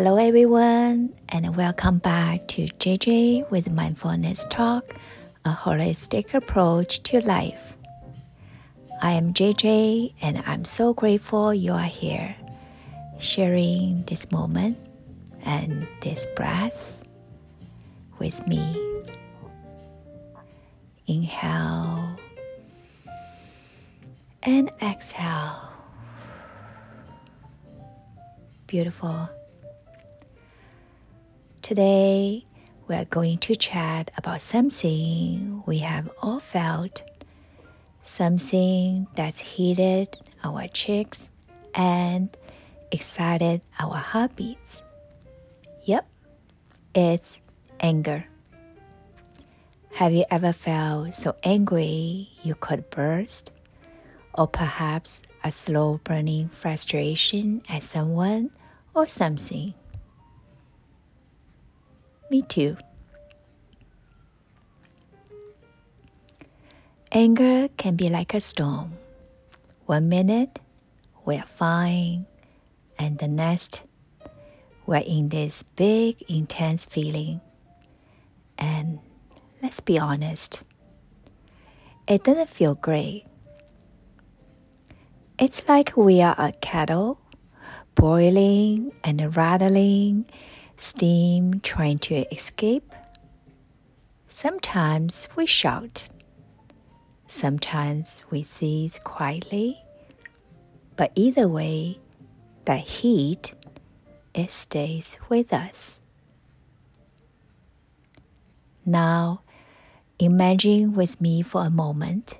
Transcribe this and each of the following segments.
Hello, everyone, and welcome back to JJ with Mindfulness Talk, a holistic approach to life. I am JJ, and I'm so grateful you are here, sharing this moment and this breath with me. Inhale and exhale. Beautiful. Today, we are going to chat about something we have all felt, something that's heated our cheeks and excited our heartbeats. Yep, it's anger. Have you ever felt so angry you could burst? Or perhaps a slow burning frustration at someone or something? Me too. Anger can be like a storm. One minute, we're fine, and the next, we're in this big, intense feeling. And let's be honest, it doesn't feel great. It's like we are a kettle, boiling and rattling, steam trying to escape. Sometimes we shout. Sometimes we seethe quietly. But either way, that heat, it stays with us. Now, imagine with me for a moment.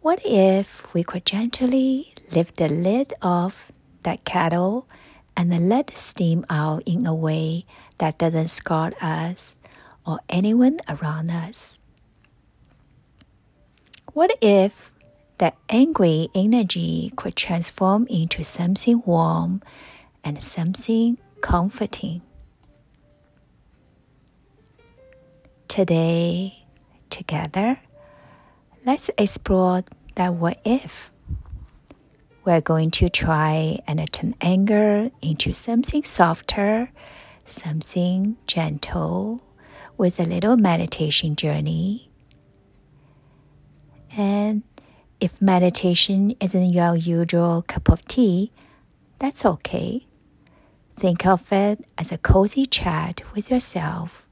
What if we could gently lift the lid off that kettle and let steam out in a way that doesn't scald us or anyone around us? What if that angry energy could transform into something warm and something comforting? Today, together, let's explore that what if. We're going to try and turn anger into something softer, something gentle, with a little meditation journey. And if meditation isn't your usual cup of tea, that's okay. Think of it as a cozy chat with yourself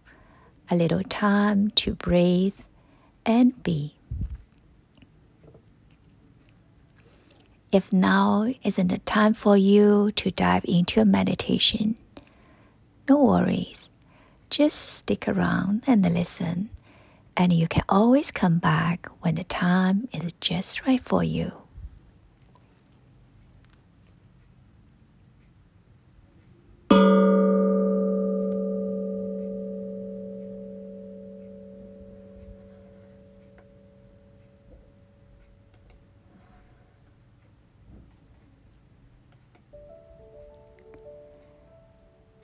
a little time to breathe and be. If now isn't the time for you to dive into a meditation, no worries. Just stick around and listen, and you can always come back when the time is just right for you.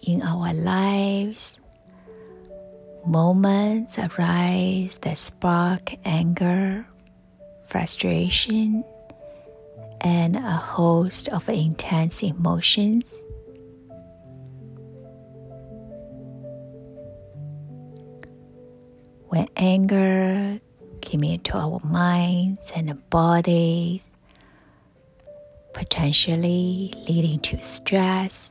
In our lives, moments arise that spark anger, frustration, and a host of intense emotions. When anger came into our minds and bodies, potentially leading to stress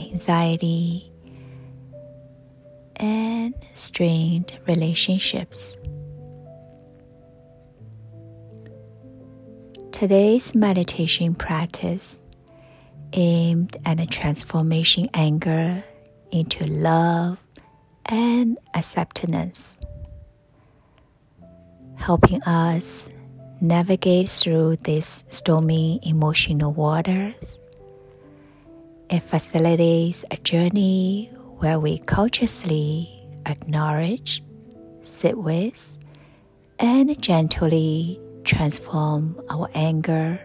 anxiety, and strained relationships. Today's meditation practice aimed at transforming anger into love and acceptance, helping us navigate through these stormy emotional waters it facilitates a journey where we consciously acknowledge, sit with, and gently transform our anger,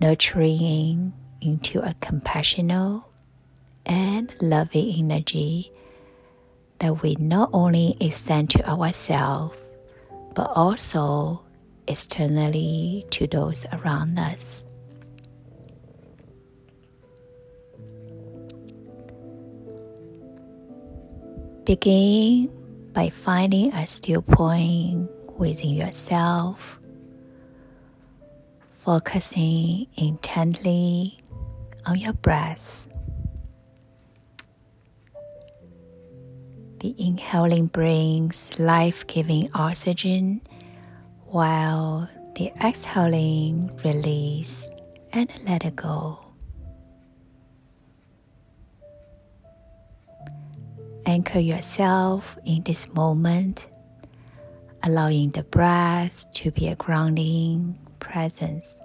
nurturing into a compassionate and loving energy that we not only extend to ourselves but also externally to those around us. Begin by finding a still point within yourself, focusing intently on your breath. The inhaling brings life giving oxygen, while the exhaling release and let it go. Anchor yourself in this moment, allowing the breath to be a grounding presence.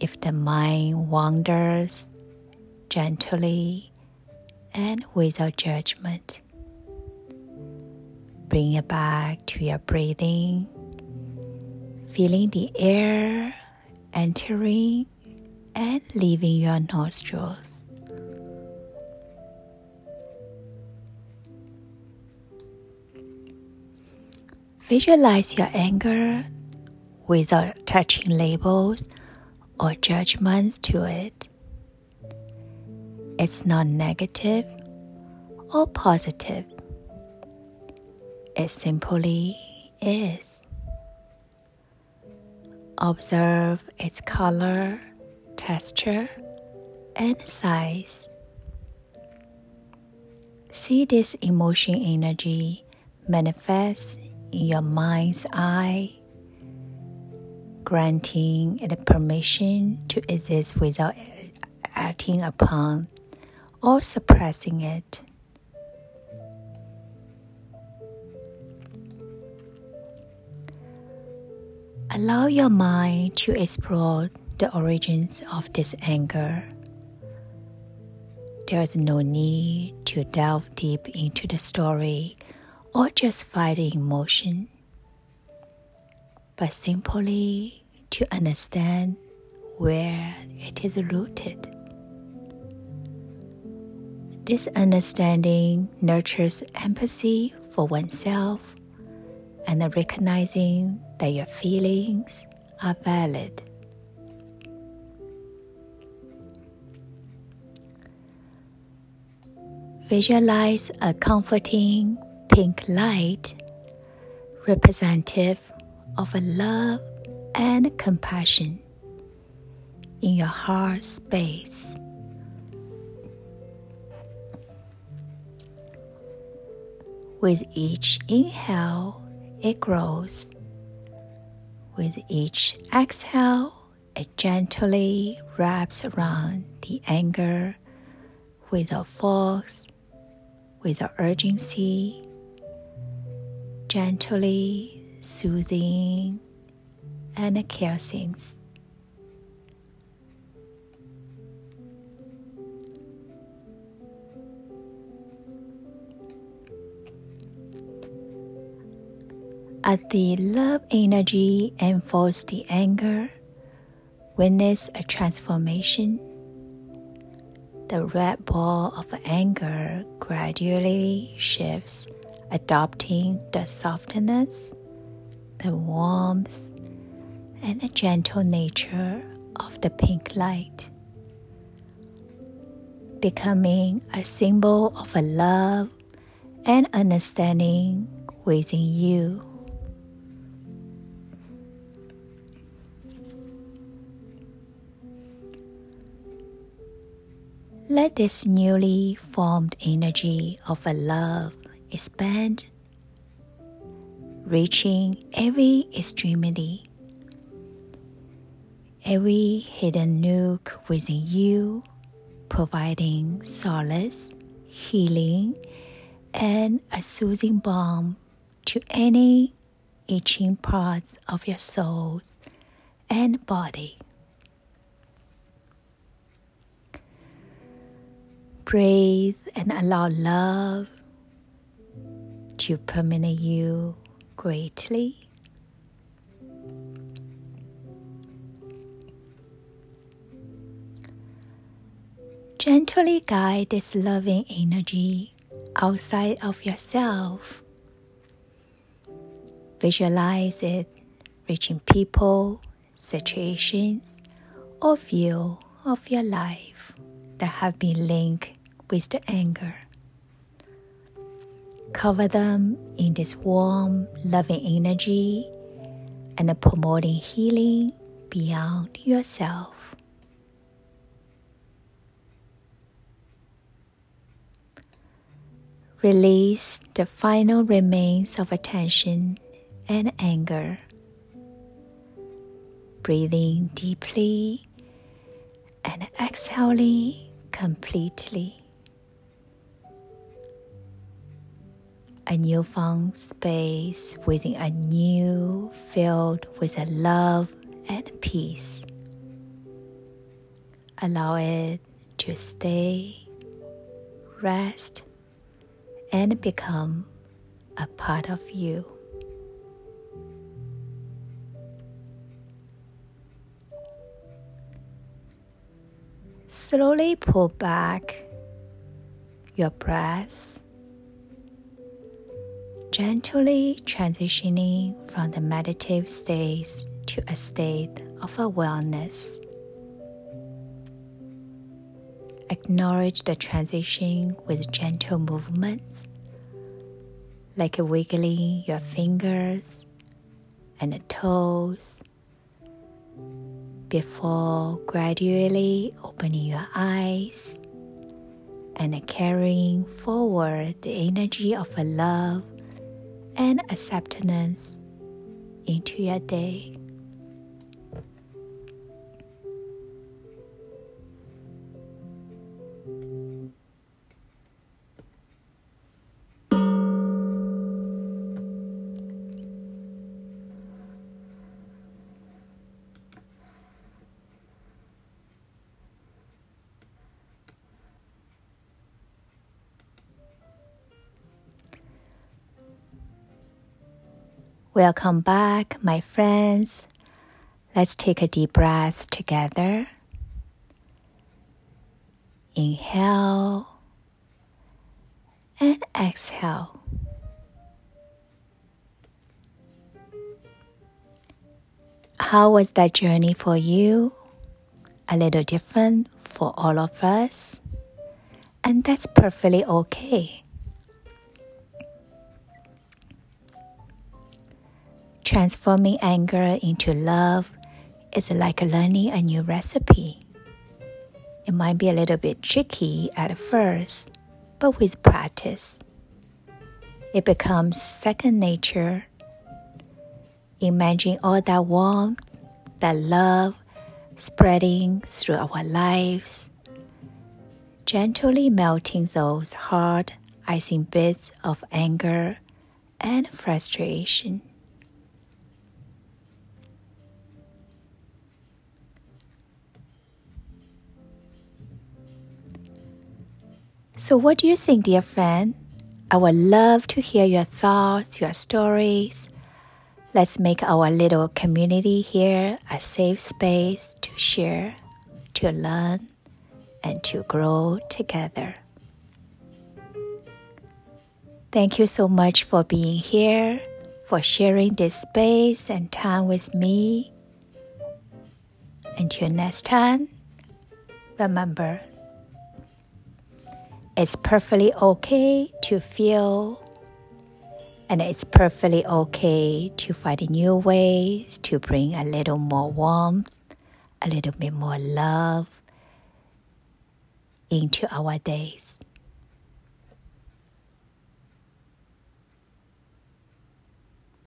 If the mind wanders, gently and without judgment, bring it back to your breathing, feeling the air entering and leaving your nostrils. Visualize your anger without attaching labels or judgments to it. It's not negative or positive. It simply is. Observe its color, texture, and size. See this emotion energy manifest in your mind's eye, granting it permission to exist without acting upon or suppressing it. Allow your mind to explore the origins of this anger. There is no need to delve deep into the story or just fighting emotion, but simply to understand where it is rooted. This understanding nurtures empathy for oneself and recognizing that your feelings are valid. Visualize a comforting pink light, representative of a love and compassion in your heart space. With each inhale, it grows. With each exhale, it gently wraps around the anger without force, with without urgency, gently soothing and caressing. As the love energy enfolds the anger, witness a transformation. The red ball of anger gradually shifts adopting the softness, the warmth, and the gentle nature of the pink light, becoming a symbol of a love and understanding within you. Let this newly formed energy of a love expand, reaching every extremity, every hidden nook within you, providing solace, healing, and a soothing balm to any itching parts of your soul and body. Breathe and allow love to permeate you greatly. Gently guide this loving energy outside of yourself. Visualize it reaching people, situations, or view of your life that have been linked with the anger. Cover them in this warm, loving energy and promoting healing beyond yourself. Release the final remains of attention and anger. Breathing deeply and exhaling completely. A newfound space within a new field with a love and peace. Allow it to stay, rest, and become a part of you. Slowly pull back your breath, gently transitioning from the meditative state to a state of awareness. Acknowledge the transition with gentle movements, like wiggling your fingers and toes before gradually opening your eyes and carrying forward the energy of a love and acceptance into your day. Welcome back, my friends. Let's take a deep breath together. Inhale and exhale. How was that journey for you? A little different for all of us, and that's perfectly okay. Transforming anger into love is like learning a new recipe. It might be a little bit tricky at first, but with practice, it becomes second nature. Imagine all that warmth, that love spreading through our lives, gently melting those hard icing bits of anger and frustration. So, what do you think, dear friend? I would love to hear your thoughts, your stories. Let's make our little community here a safe space to share, to learn, and to grow together. Thank you so much for being here, for sharing this space and time with me. Until next time, remember it's perfectly okay to feel, and it's perfectly okay to find new ways to bring a little more warmth, a little bit more love into our days.